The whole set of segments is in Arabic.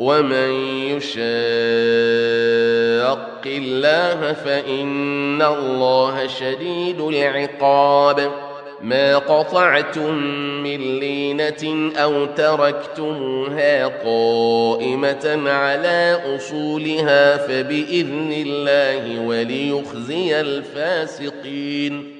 ومن يشاق الله فان الله شديد العقاب ما قطعتم من لينه أو تركتموها قائمه على اصولها فباذن الله وليخزي الفاسقين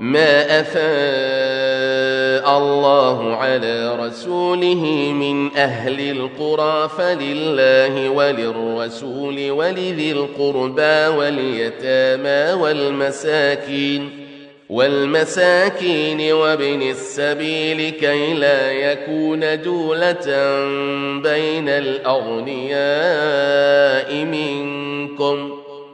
ما أفاء الله على رسوله من أهل القرى فلله وللرسول ولذي القربى واليتامى والمساكين والمساكين وابن السبيل كي لا يكون دولة بين الأغنياء منكم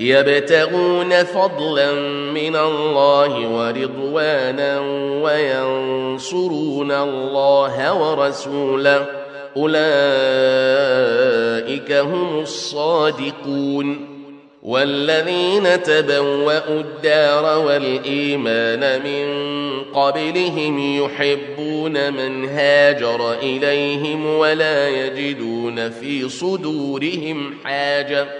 يبتغون فضلا من الله ورضوانا وينصرون الله ورسوله. أولئك هم الصادقون. والذين تبوأوا الدار والإيمان من قبلهم يحبون من هاجر إليهم ولا يجدون في صدورهم حاجة.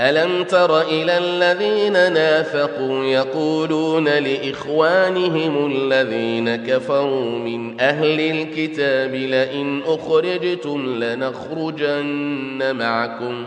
ألم تر إلى الذين نافقوا يقولون لإخوانهم الذين كفروا من أهل الكتاب لئن أخرجتم لنخرجن معكم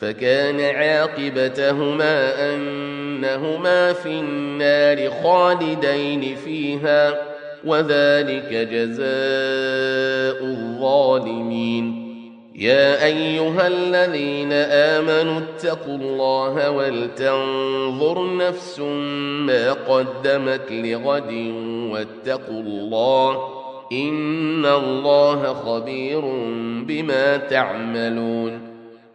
فكان عاقبتهما أنهما في النار خالدين فيها وذلك جزاء الظالمين. يا أيها الذين آمنوا اتقوا الله ولتنظر نفس ما قدمت لغد واتقوا الله إن الله خبير بما تعملون.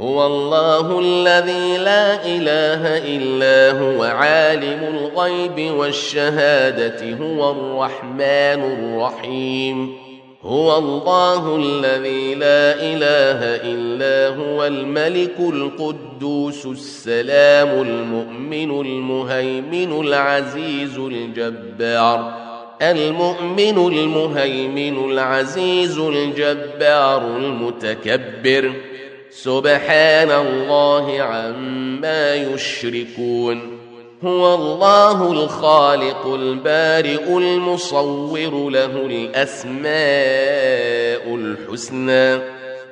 هو الله الذي لا إله إلا هو عالم الغيب والشهادة هو الرحمن الرحيم. هو الله الذي لا إله إلا هو الملك القدوس السلام المؤمن المهيمن العزيز الجبار. المؤمن المهيمن العزيز الجبار المتكبر. سبحان الله عما يشركون. هو الله الخالق البارئ المصور له الأسماء الحسنى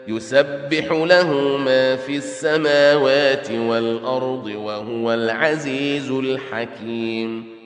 يسبح له ما في السماوات والأرض وهو العزيز الحكيم.